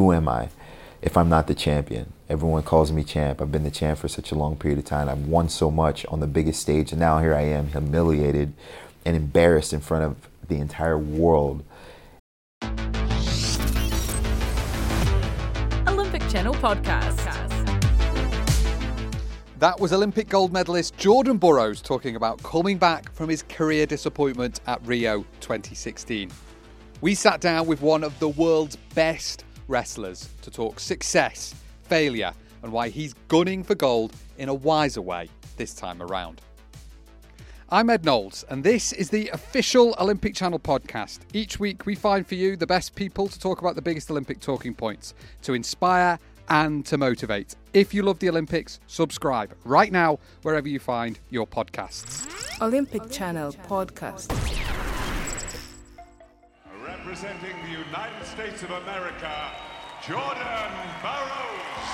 who am I if I'm not the champion? Everyone calls me champ. I've been the champ for such a long period of time. I've won so much on the biggest stage, and now here I am, humiliated and embarrassed in front of the entire world. Olympic Channel Podcast. That was Olympic gold medalist Jordan Burroughs talking about coming back from his career disappointment at Rio 2016. We sat down with one of the world's best wrestlers to talk success, failure, and why he's gunning for gold in a wiser way this time around. I'm Ed Knowles, and this is the official Olympic Channel podcast. Each week, we find for you the best people to talk about the biggest Olympic talking points to inspire and to motivate. If you love the Olympics, subscribe right now wherever you find your podcasts. Olympic Channel Podcast. Representing the United States of America, Jordan Burroughs.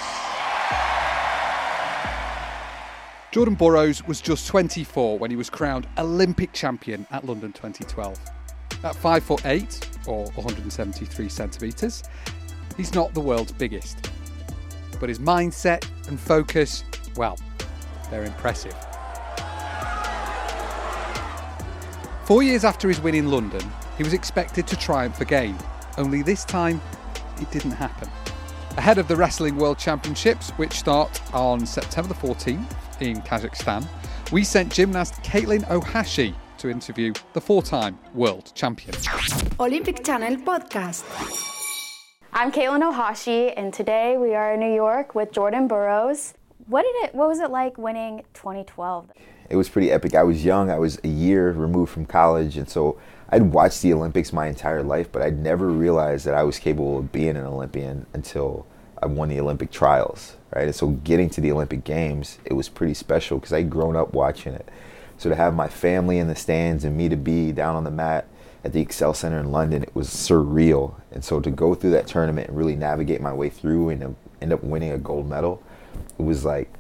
Jordan Burroughs was just 24 when he was crowned Olympic champion at London 2012. At 5 foot 8 or 173 centimeters, he's not the world's biggest. But his mindset and focus, well, they're impressive. Four years after his win in London, he was expected to triumph again, only this time it didn't happen. Ahead of the Wrestling World Championships, which start on September the 14th in Kazakhstan, we sent gymnast Katelyn Ohashi to interview the four time world champion. Olympic Channel Podcast. I'm Katelyn Ohashi, and today we are in New York with Jordan Burroughs. What did it? What was it like winning 2012? It was pretty epic. I was young. I was a year removed from college, and so I'd watched the Olympics my entire life, but I'd never realized that I was capable of being an Olympian until I won the Olympic trials, right? And so getting to the Olympic Games, it was pretty special because I'd grown up watching it. So to have my family in the stands and me to be down on the mat at the Excel Center in London, it was surreal. And so to go through that tournament and really navigate my way through and end up winning a gold medal, it was like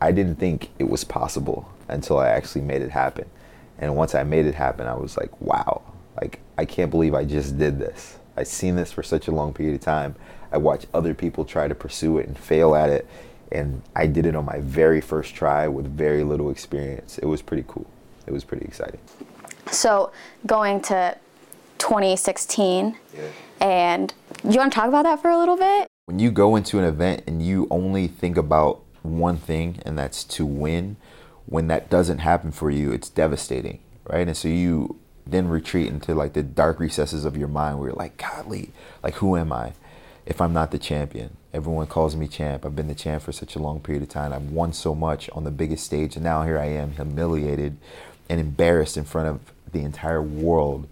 I didn't think it was possible until I actually made it happen. And once I made it happen, I was like, wow, like I can't believe I just did this. I've seen this for such a long period of time. I watch other people try to pursue it and fail at it. And I did it on my very first try with very little experience. It was pretty cool. It was pretty exciting. So going to 2016, Yeah. and you want to talk about that for a little bit? When you go into an event and you only think about one thing, and that's to win, when that doesn't happen for you, it's devastating, right? And so you then retreat into like the dark recesses of your mind where you're like, godly, like who am I if I'm not the champion? Everyone calls me champ. I've been the champ for such a long period of time. I've won so much on the biggest stage, and now here I am, humiliated and embarrassed in front of the entire world.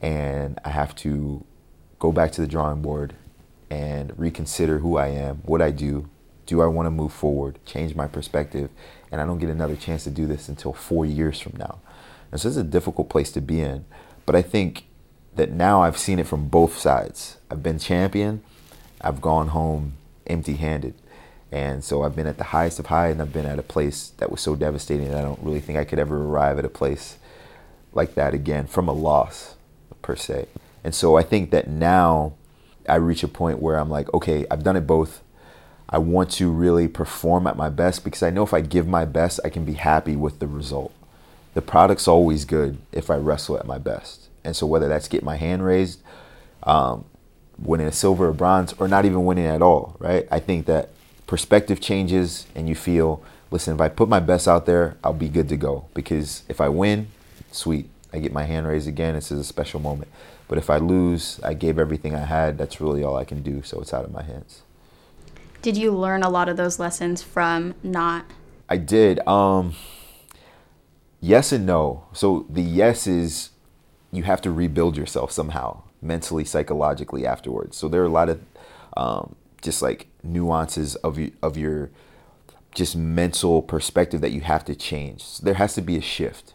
And I have to go back to the drawing board and reconsider who I am, what I do. Do I want to move forward, change my perspective? And I don't get another chance to do this until four years from now. And so it's a difficult place to be in. But I think that now I've seen it from both sides. I've been champion, I've gone home empty handed. And so I've been at the highest of high, and I've been at a place that was so devastating that I don't really think I could ever arrive at a place like that again from a loss, per se. And so I think that now I reach a point where I'm like, okay, I've done it both. I want to really perform at my best because I know if I give my best, I can be happy with the result. The product's always good if I wrestle at my best. And so whether that's get my hand raised, um, winning a silver or bronze, or not even winning at all, right? I think that perspective changes and you feel, listen, if I put my best out there, I'll be good to go. Because if I win, sweet. I get my hand raised again. This is a special moment. But if I lose, I gave everything I had. That's really all I can do. So it's out of my hands. Did you learn a lot of those lessons from not? I did. Um, yes and no. So the yes is you have to rebuild yourself somehow, mentally, psychologically afterwards. So there are a lot of um, just like nuances of you, of your just mental perspective that you have to change. So there has to be a shift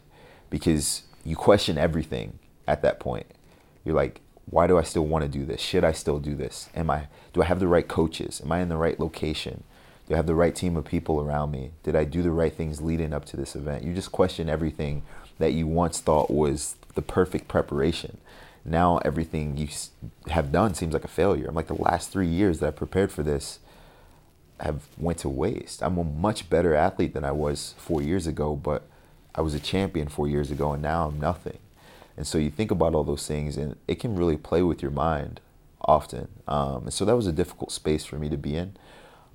because you question everything at that point. You're like, why do I still want to do this? Should I still do this? Am I do I have the right coaches? Am I in the right location? Do I have the right team of people around me? Did I do the right things leading up to this event? You just question everything that you once thought was the perfect preparation. now everything you have done seems like a failure. I'm like the last three years that I prepared for this have went to waste. I'm a much better athlete than I was four years ago, but I was a champion four years ago, and now I'm nothing. And so you think about all those things, and it can really play with your mind often. Um, and so that was a difficult space for me to be in.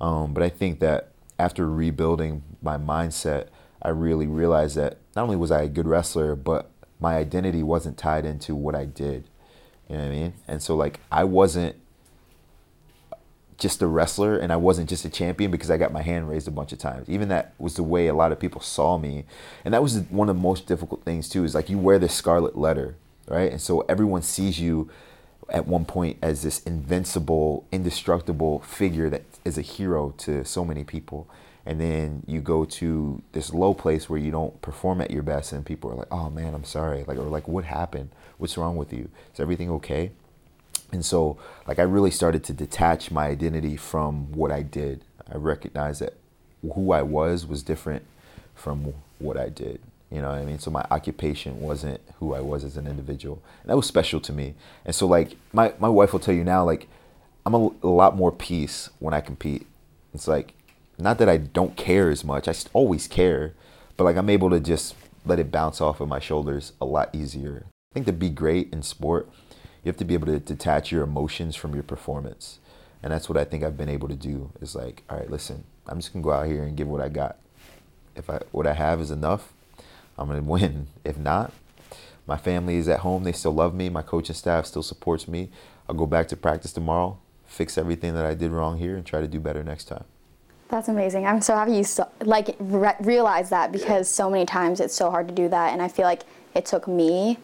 Um, but I think that after rebuilding my mindset, I really realized that not only was I a good wrestler, but my identity wasn't tied into what I did. You know what I mean? And so like I wasn't just a wrestler and I wasn't just a champion because I got my hand raised a bunch of times. Even that was the way a lot of people saw me. And that was one of the most difficult things too is like you wear this scarlet letter, right? And so everyone sees you at one point as this invincible, indestructible figure that is a hero to so many people. And then you go to this low place where you don't perform at your best and people are like, "Oh man, I'm sorry." Like or like, "What happened? What's wrong with you? Is everything okay?" And so, like, I really started to detach my identity from what I did. I recognized that who I was was different from what I did. You know what I mean? So my occupation wasn't who I was as an individual. And that was special to me. And so, like, my, my wife will tell you now, like, I'm a, a lot more peace when I compete. It's like, not that I don't care as much, I always care, but like, I'm able to just let it bounce off of my shoulders a lot easier. I think to be great in sport, you have to be able to detach your emotions from your performance. And that's what I think I've been able to do is like, all right, listen, I'm just gonna go out here and give what I got. If I what I have is enough, I'm gonna win. If not, my family is at home, they still love me, my coaching staff still supports me. I'll go back to practice tomorrow, fix everything that I did wrong here and try to do better next time. That's amazing. I'm so happy you so, like re- realize that because so many times it's so hard to do that, and I feel like it took me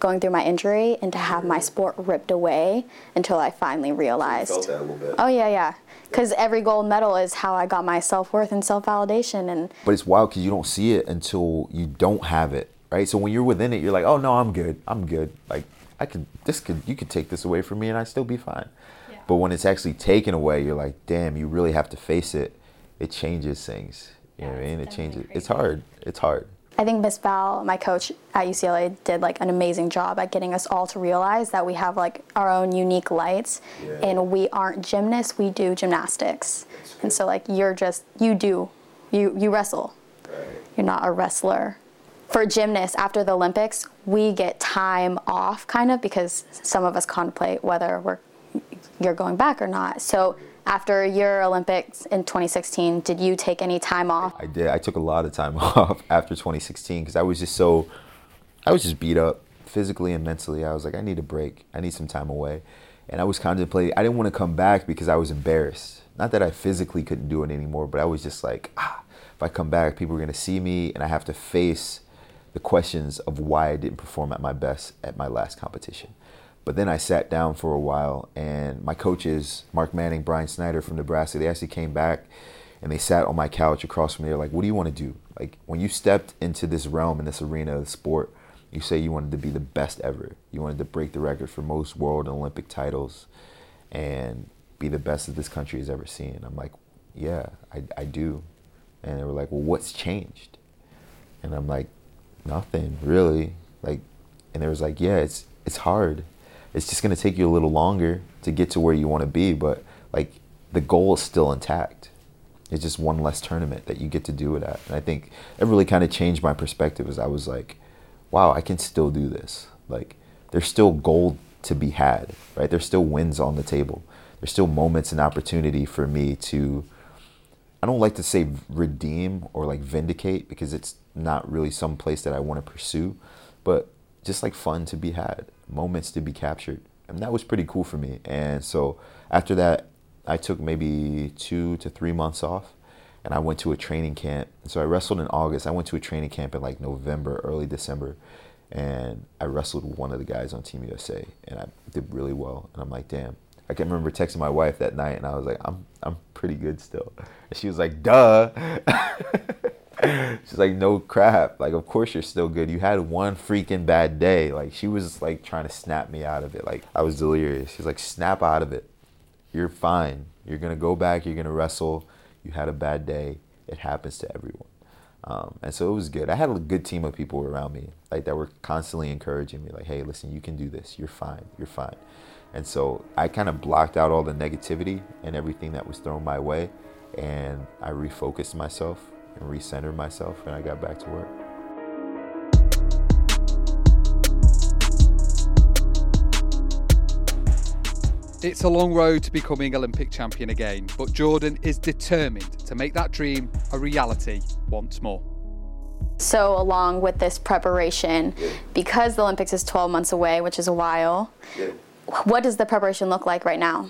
going through my injury and to have my mm-hmm. sport ripped away until I finally realized. a little bit. Oh yeah, yeah. Because every gold medal is how I got my self worth and self validation, and But it's wild because you don't see it until you don't have it, right? So when you're within it, you're like, oh no, I'm good, I'm good. Like I could, this could, you could take this away from me and I still be fine. Yeah. But when it's actually taken away, you're like, damn, you really have to face it. It changes things. You know what I mean? It changes. It's hard. It's hard. I think Miss Val, my coach at UCLA, did like an amazing job at getting us all to realize that we have like our own unique lights, and we aren't gymnasts. We do gymnastics, and so like you're just you do, you you wrestle. You're not a wrestler. For gymnasts, after the Olympics, we get time off, kind of, because some of us contemplate whether we're you're going back or not. So after your Olympics in 2016, did you take any time off? I did. I took a lot of time off after 2016 because I was just so, I was just beat up physically and mentally. I was like, I need a break. I need some time away. And I was contemplating, I didn't want to come back because I was embarrassed. Not that I physically couldn't do it anymore, but I was just like, ah, if I come back, people are going to see me and I have to face the questions of why I didn't perform at my best at my last competition. But then I sat down for a while, and my coaches, Mark Manning, Bryan Snyder from Nebraska, they actually came back and they sat on my couch across from me. They're like, "What do you want to do? Like when you stepped into this realm, in this arena of sport, you say you wanted to be the best ever. You wanted to break the record for most world and Olympic titles, and be the best that this country has ever seen." I'm like, "Yeah, I, I do." And they were like, "Well, what's changed?" And I'm like, "Nothing really." Like, and they was like, "Yeah, it's it's hard." It's just going to take you a little longer to get to where you want to be but like the goal is still intact. It's just one less tournament that you get to do it at. And i think it really kind of changed my perspective as i was like wow i can still do this. Like there's still gold to be had right? There's still wins on the table. There's still moments and opportunity for me to i don't like to say redeem or like vindicate because it's not really some place that i want to pursue but just like fun to be had moments to be captured. And that was pretty cool for me. And so after that, I took maybe two to three months off and I went to a training camp. So I wrestled in August. I went to a training camp in like November, early December. And I wrestled one of the guys on Team USA and I did really well. And I'm like, damn. I can remember texting my wife that night and I was like, I'm I'm pretty good still. And she was like, duh. She's like, no crap. Like, of course you're still good. You had one freaking bad day. Like, she was like trying to snap me out of it. Like, I was delirious. She's like, snap out of it. You're fine. You're gonna go back. You're gonna wrestle. You had a bad day. It happens to everyone. Um, and so it was good. I had a good team of people around me, like that were constantly encouraging me, like, "Hey, listen, you can do this. You're fine. You're fine." And so I kind of blocked out all the negativity and everything that was thrown my way, and I refocused myself and recentered myself, and I got back to work. It's a long road to becoming Olympic champion again, but Jordan is determined to make that dream a reality once more. So, along with this preparation, because the Olympics is 12 months away, which is a while, what does the preparation look like right now?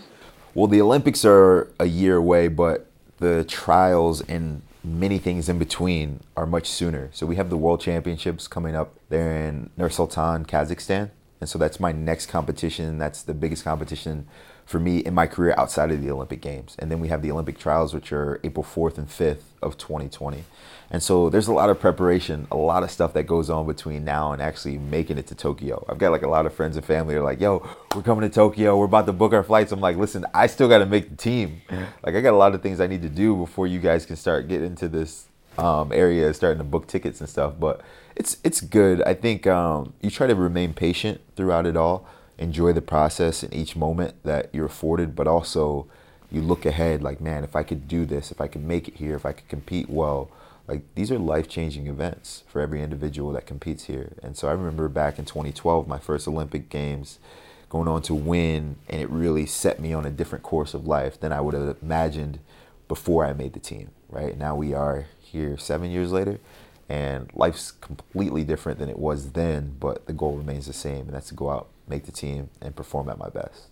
Well, the Olympics are a year away, but the trials and many things in between are much sooner. So we have the World Championships coming up there in Nur Sultan, Kazakhstan. And so that's my next competition. That's the biggest competition for me in my career outside of the Olympic Games. And then we have the Olympic trials, which are April 4th and 5th of 2020. And so there's a lot of preparation, a lot of stuff that goes on between now and actually making it to Tokyo. I've got like a lot of friends and family are like, yo, we're coming to Tokyo. We're about to book our flights. I'm like, listen, I still got to make the team. Like, I got a lot of things I need to do before you guys can start getting into this um, area, starting to book tickets and stuff. But it's it's good. I think um, you try to remain patient throughout it all. Enjoy the process in each moment that you're afforded, but also you look ahead like, man, if I could do this, if I could make it here, if I could compete well, like these are life changing events for every individual that competes here. And so I remember back in 2012, my first Olympic Games, going on to win, and it really set me on a different course of life than I would have imagined before I made the team. Right now we are here seven years later, and life's completely different than it was then, but the goal remains the same, and that's to go out, make the team, and perform at my best.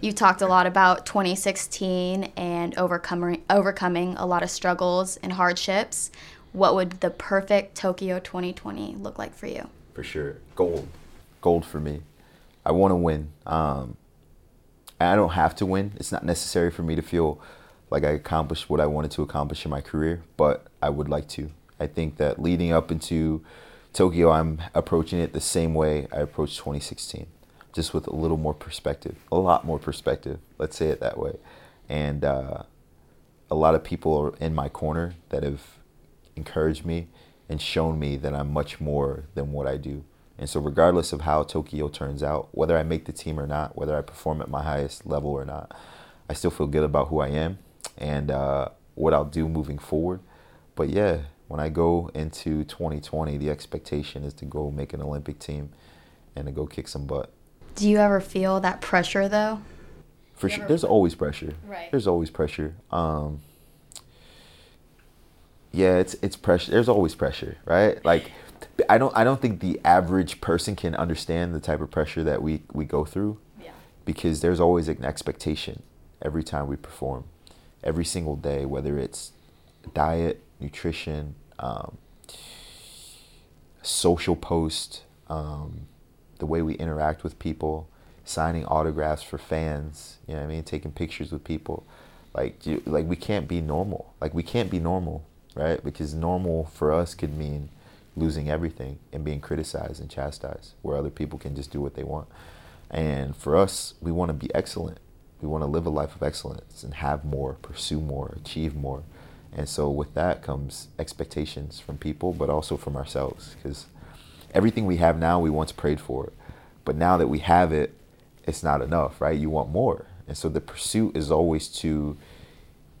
You talked a lot about 2016 and overcoming overcoming a lot of struggles and hardships. What would the perfect Tokyo 2020 look like for you? For sure, gold, gold for me. I want to win. Um, I don't have to win. It's not necessary for me to feel like I accomplished what I wanted to accomplish in my career, but I would like to. I think that leading up into Tokyo, I'm approaching it the same way I approached 2016, just with a little more perspective, a lot more perspective. Let's say it that way, and uh, a lot of people are in my corner that have encouraged me and shown me that I'm much more than what I do. And so, regardless of how Tokyo turns out, whether I make the team or not, whether I perform at my highest level or not, I still feel good about who I am and uh, what I'll do moving forward. But yeah, when I go into 2020, the expectation is to go make an Olympic team and to go kick some butt. Do you ever feel that pressure though? For sure, there's always pressure. Right. There's always pressure. Um, yeah, it's it's pressure. There's always pressure, right? Like, I don't I don't think the average person can understand the type of pressure that we we go through, Yeah. because there's always an expectation every time we perform, every single day, whether it's diet, nutrition, um, social post, um, the way we interact with people, signing autographs for fans. You know what I mean? Taking pictures with people. Like, like we can't be normal. Like we can't be normal, right? Because normal for us could mean losing everything and being criticized and chastised, where other people can just do what they want. And for us, we want to be excellent. We want to live a life of excellence and have more, pursue more, achieve more. And so with that comes expectations from people, but also from ourselves. Because everything we have now, we once prayed for. But now that we have it, it's not enough, right? You want more. And so the pursuit is always to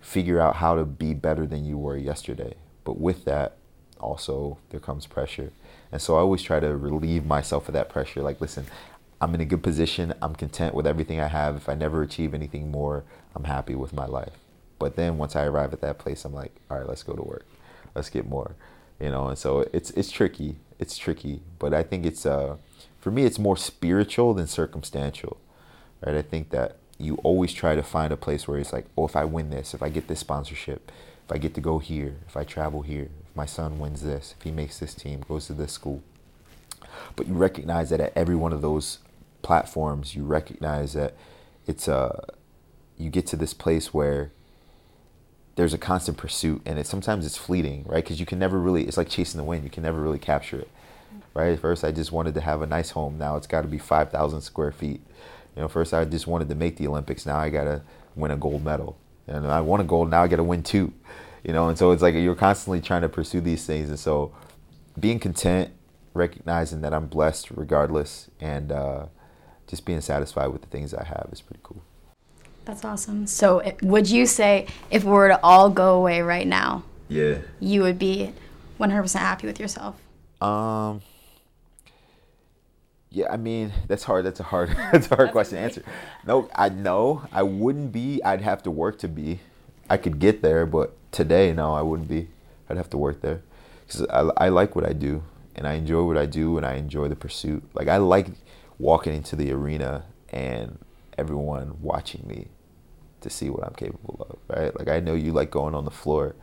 figure out how to be better than you were yesterday. But with that, also, there comes pressure. And so I always try to relieve myself of that pressure. Like, listen, I'm in a good position. I'm content with everything I have. If I never achieve anything more, I'm happy with my life. But then once I arrive at that place, I'm like, all right, let's go to work. Let's get more. You know, and so it's it's tricky. It's tricky. But I think it's uh for me it's more spiritual than circumstantial. Right? I think that you always try to find a place where it's like, oh, if I win this, if I get this sponsorship, if I get to go here, if I travel here, if my son wins this, if he makes this team, goes to this school. But you recognize that at every one of those platforms, you recognize that it's uh you get to this place where there's a constant pursuit and it sometimes it's fleeting right because you can never really it's like chasing the wind you can never really capture it right first i just wanted to have a nice home now it's got to be 5000 square feet you know first i just wanted to make the olympics now i got to win a gold medal and i won a gold now i got to win two you know. And so it's like you're constantly trying to pursue these things, and so being content, recognizing that I'm blessed regardless, and uh, just being satisfied with the things I have is pretty cool. That's awesome. So, it, would you say if we were to all go away right now, Yeah. you would be 100% happy with yourself? Um. Yeah, I mean that's hard. That's a hard. That's a hard question to answer. No, I know I wouldn't be. I'd have to work to be. I could get there, but today, no, I wouldn't be. I'd have to work there because I, I like what I do and I enjoy what I do and I enjoy the pursuit. Like I like walking into the arena and everyone watching me to see what I'm capable of, right? Like I know you like going on the floor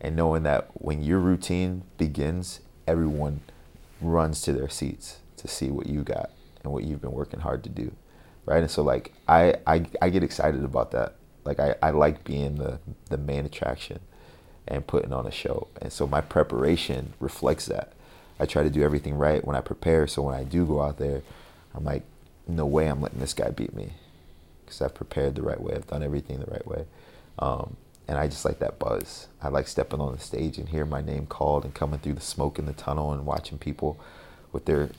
and knowing that when your routine begins, everyone runs to their seats to see what you got and what you've been working hard to do, right? And so like I I, I get excited about that. Like I, I like being the the main attraction and putting on a show. And so my preparation reflects that. I try to do everything right when I prepare. So when I do go out there, I'm like, no way I'm letting this guy beat me because I've prepared the right way. I've done everything the right way. Um, and I just like that buzz. I like stepping on the stage and hearing my name called and coming through the smoke in the tunnel and watching people with their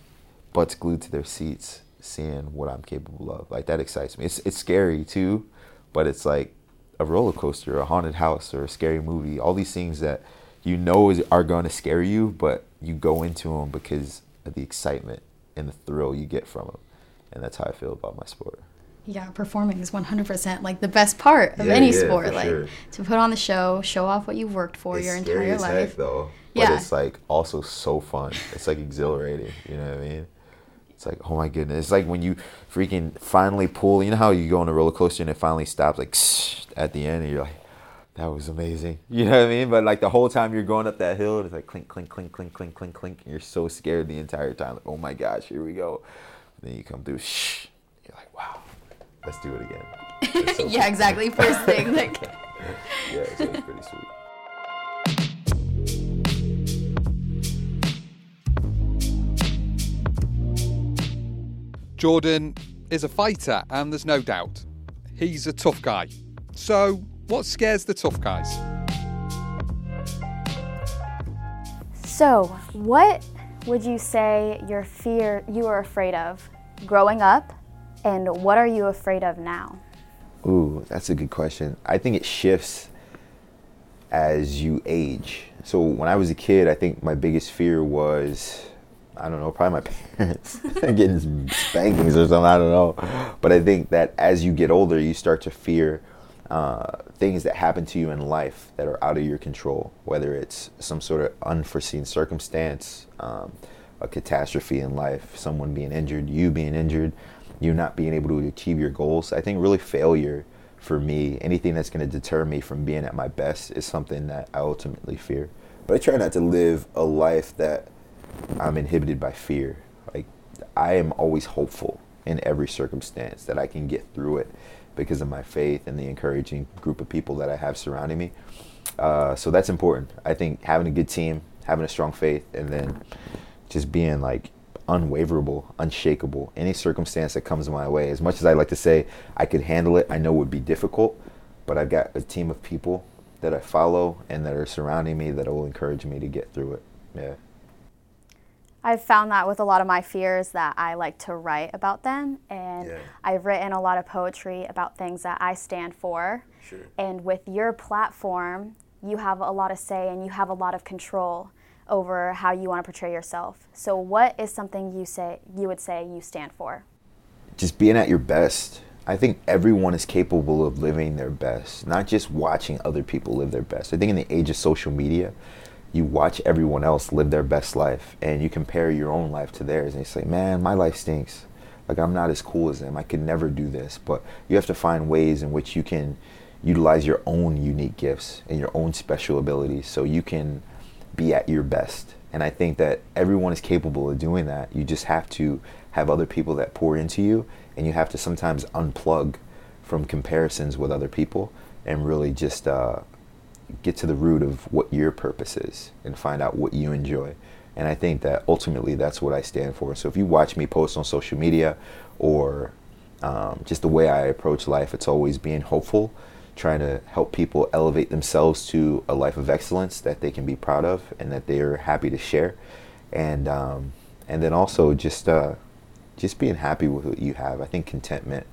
butts glued to their seats, seeing what I'm capable of. Like that excites me. It's it's scary too, but it's like a roller coaster, a haunted house, or a scary movie. All these things that you know is, are going to scare you, but you go into them because of the excitement and the thrill you get from them. And that's how I feel about my sport. Yeah, performing is 100% like the best part of Yeah, any yeah, sport. Like sure. to put on the show, show off what you've worked for your entire life. though. But Yeah. it's like also so fun. It's like exhilarating. You know what I mean? It's like, oh my goodness. It's like when you freaking finally pull, you know how you go on a roller coaster and it finally stops like at the end and you're like, that was amazing. You know what I mean? But like the whole time you're going up that hill, it's like clink, clink, clink, clink, clink, clink, clink. And you're so scared the entire time. Like, oh my gosh, here we go. then you come through, shh. You're like, wow, let's do it again. So yeah, fun. exactly. First thing. Like, Yeah, so it's pretty sweet. Jordan is a fighter, and there's no doubt. He's a tough guy. So, what scares the tough guys? So, what would you say your fear you were afraid of growing up, and what are you afraid of now? Ooh, that's a good question. I think it shifts as you age. So when I was a kid, I think my biggest fear was, I don't know, probably my parents getting spankings or something. I don't know. But I think that as you get older, you start to fear uh, things that happen to you in life that are out of your control, whether it's some sort of unforeseen circumstance, um, a catastrophe in life, someone being injured, you being injured, you not being able to achieve your goals. I think really failure for me, anything that's going to deter me from being at my best is something that I ultimately fear. But I try not to live a life that I'm inhibited by fear. Like I am always hopeful in every circumstance that I can get through it because of my faith and the encouraging group of people that I have surrounding me. Uh, so that's important. I think having a good team, having a strong faith, and then just being like unwaverable, unshakable. Any circumstance that comes my way, as much as I like to say I could handle it, I know would be difficult, but I've got a team of people that I follow and that are surrounding me that will encourage me to get through it. Yeah. I've found that with a lot of my fears that I like to write about them, and Yeah. I've written a lot of poetry about things that I stand for. Sure. And with your platform, you have a lot of say and you have a lot of control over how you want to portray yourself. So, what is something you say you would say you stand for? just being at your best. I think everyone is capable of living their best, not just watching other people live their best. I think in the age of social media, you watch everyone else live their best life and you compare your own life to theirs and you say, man, my life stinks. Like, I'm not as cool as them. I could never do this. But you have to find ways in which you can utilize your own unique gifts and your own special abilities so you can be at your best. And I think that everyone is capable of doing that. You just have to have other people that pour into you, and you have to sometimes unplug from comparisons with other people and really just uh, get to the root of what your purpose is and find out what you enjoy. And I think that ultimately that's what I stand for. So if you watch me post on social media or um, just the way I approach life, it's always being hopeful, trying to help people elevate themselves to a life of excellence that they can be proud of and that they're happy to share, and um, and then also just uh, just being happy with what you have. I think contentment,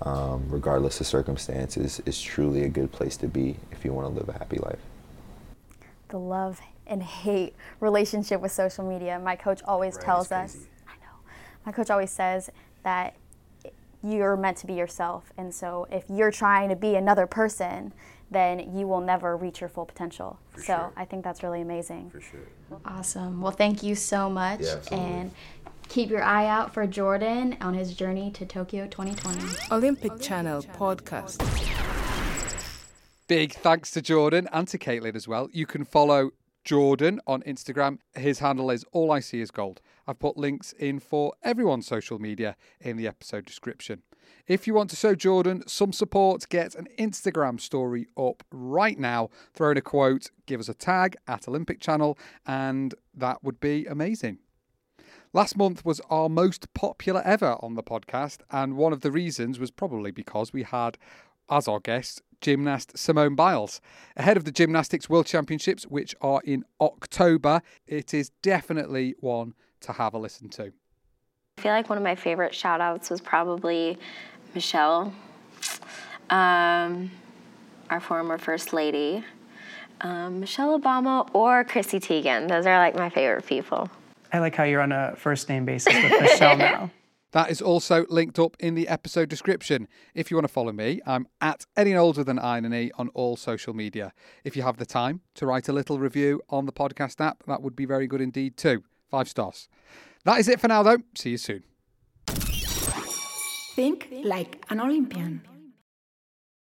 um, regardless of circumstances, is truly a good place to be if you want to live a happy life. The love and hate relationship with social media. My coach always Right, tells us, crazy. I know, my coach always says that you're meant to be yourself. And so if you're trying to be another person, then you will never reach your full potential. so sure. I think that's really amazing. For sure. Awesome. Well, thank you so much. Yeah, and keep your eye out for Jordan on his journey to Tokyo 2020. Olympic Channel podcast. Big thanks to Jordan and to Katelyn as well. You can follow Jordan on Instagram. His handle is All I See Is Gold. I've put links in for everyone's social media in the episode description. If you want to show Jordan some support, get an Instagram story up right now. Throw in a quote, give us a tag at Olympic Channel, and that would be amazing. Last month was our most popular ever on the podcast, and one of the reasons was probably because we had as our guest gymnast Simone Biles. Ahead of the Gymnastics World Championships, which are in October, it is definitely one to have a listen to. I feel like one of my favorite shout outs was probably Michelle, um, our former First Lady, um, Michelle Obama, or Chrissy Teigen. Those are like my favorite people. I like how you're on a first name basis with Michelle now. That is also linked up in the episode description. If you want to follow me, I'm at any older than I and E on all social media. If you have the time to write a little review on the podcast app, that would be very good indeed too. Five stars. That is it for now, though. See you soon. Think like an Olympian.